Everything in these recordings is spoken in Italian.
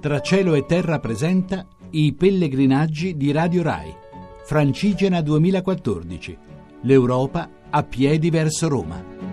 Tra cielo e terra presenta I pellegrinaggi di Radio Rai. Francigena 2014. L'Europa a piedi verso Roma.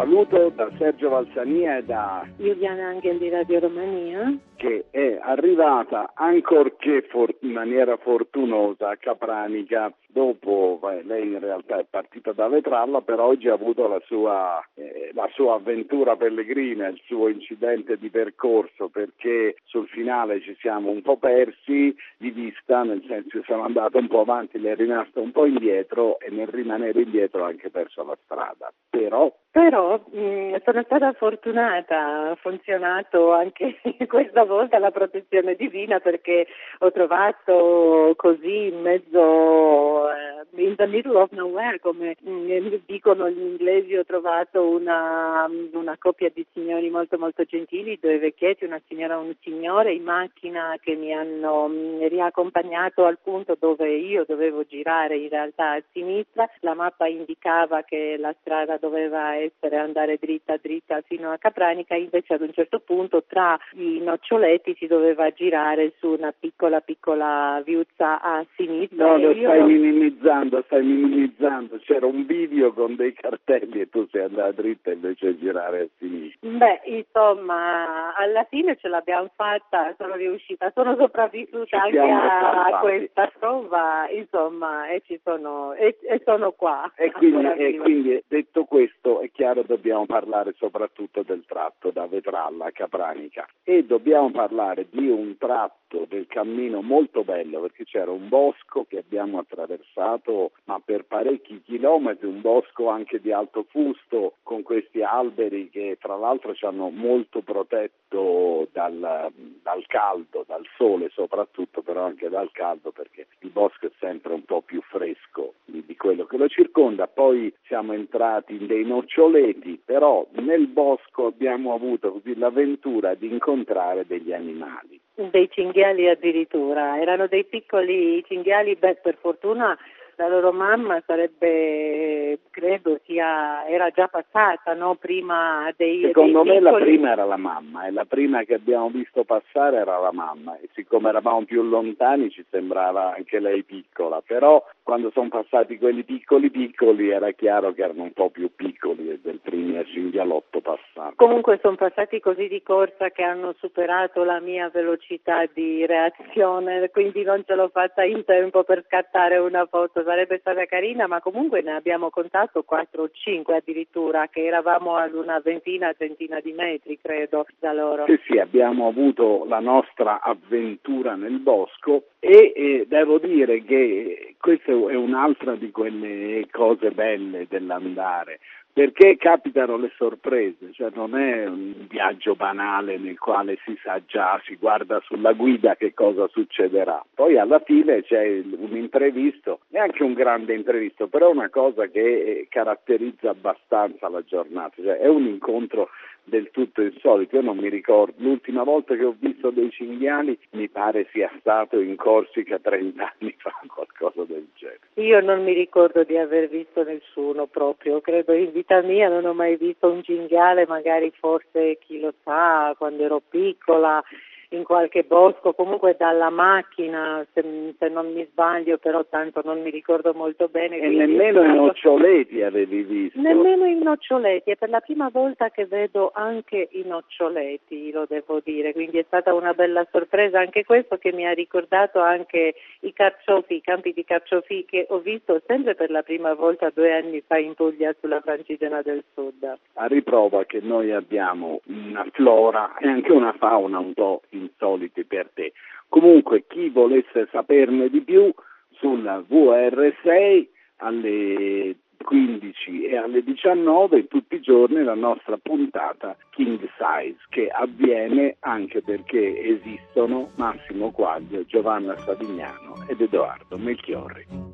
Saluto da Sergio Valsania e da Giuliana Angel di Radio Romania che è arrivata ancorché for- in maniera fortunosa a Capranica dopo, beh, lei in realtà è partita da Vetralla, però oggi ha avuto la sua, eh, la sua, avventura pellegrina, il suo incidente di percorso, perché sul finale ci siamo un po' persi di vista, nel senso che sono andato un po' avanti, le è rimasto un po' indietro e nel rimanere indietro ha anche perso la strada. Però, però mh, mm, sono stata fortunata, ha funzionato anche questa volta la protezione divina perché ho trovato così in mezzo uh, in the middle of nowhere come mm, dicono gli inglesi ho trovato una, una coppia di signori molto molto gentili due vecchietti una signora e un signore in macchina che mi hanno mm, riaccompagnato al punto dove io dovevo girare in realtà a sinistra. La mappa indicava che la strada doveva essere andare dritta dritta fino a Capranica invece ad un certo punto tra i noccioli Poletti si doveva girare su una piccola piccola viuzza a sinistra. No, lo stai minimizzando, stai minimizzando. C'era un video con dei cartelli e tu sei andata dritta invece di girare a sinistra. Beh, insomma, alla fine ce l'abbiamo fatta, sono riuscita, sono sopravvissuta anche a, a, questa prova, insomma, e ci sono e, e sono qua. E quindi, e quindi, detto questo chiaro dobbiamo parlare soprattutto del tratto da Vetralla a Capranica. E dobbiamo parlare di un tratto del cammino molto bello perché c'era un bosco che abbiamo attraversato ma per parecchi chilometri, un bosco anche di alto fusto con questi alberi che tra l'altro ci hanno molto protetto dal, dal caldo, dal sole soprattutto, però anche dal caldo perché il bosco è sempre un po' più fresco di, di quello che lo circonda. Poi siamo entrati in dei noccioleti, però nel bosco abbiamo avuto così l'avventura di incontrare degli animali. Dei cinghiali addirittura, erano dei piccoli cinghiali, beh per fortuna la loro mamma sarebbe, credo, sia, era già passata, no? Prima dei Secondo dei me la prima era la mamma e la prima che abbiamo visto passare era la mamma e siccome eravamo più lontani ci sembrava anche lei piccola, però quando sono passati quelli piccoli piccoli era chiaro che erano un po' più piccoli del primo cinghialotto passato. Comunque sono passati così di corsa che hanno superato la mia velocità di reazione, quindi non ce l'ho fatta in tempo per scattare una foto sarebbe stata carina, ma comunque ne abbiamo contato 4 o 5 addirittura, che eravamo ad una ventina, trentina di metri, credo, da loro. Sì, sì, abbiamo avuto la nostra avventura nel bosco e, e devo dire che questa è un'altra di quelle cose belle dell'andare perché capitano le sorprese, cioè non è un viaggio banale nel quale si sa già, si guarda sulla guida che cosa succederà. Poi alla fine c'è un imprevisto, neanche un grande imprevisto, però una cosa che caratterizza abbastanza la giornata, cioè è un incontro del tutto insolito. Io non mi ricordo, l'ultima volta che ho visto dei cinghiali mi pare sia stato in Corsica 30 anni fa, qualcosa del genere. Io non mi ricordo di aver visto nessuno proprio, credo in vita mia non ho mai visto un cinghiale, magari forse chi lo sa, quando ero piccola in qualche bosco, comunque dalla macchina, se, se, non mi sbaglio, però tanto non mi ricordo molto bene. E nemmeno i noccioleti avevi visto? Nemmeno i noccioleti, è per la prima volta che vedo anche i noccioleti, lo devo dire, quindi è stata una bella sorpresa anche questo che mi ha ricordato anche i carciofi, i campi di carciofi che ho visto sempre per la prima volta due anni fa in Puglia sulla Francigena del Sud. A riprova che noi abbiamo una flora e anche una fauna un po' insoliti per te. Comunque chi volesse saperne di più sulla VR6 alle 15 e alle 19 tutti i giorni la nostra puntata King Size che avviene anche perché esistono Massimo Quaglio, Giovanna Savignano ed Edoardo Melchiorri.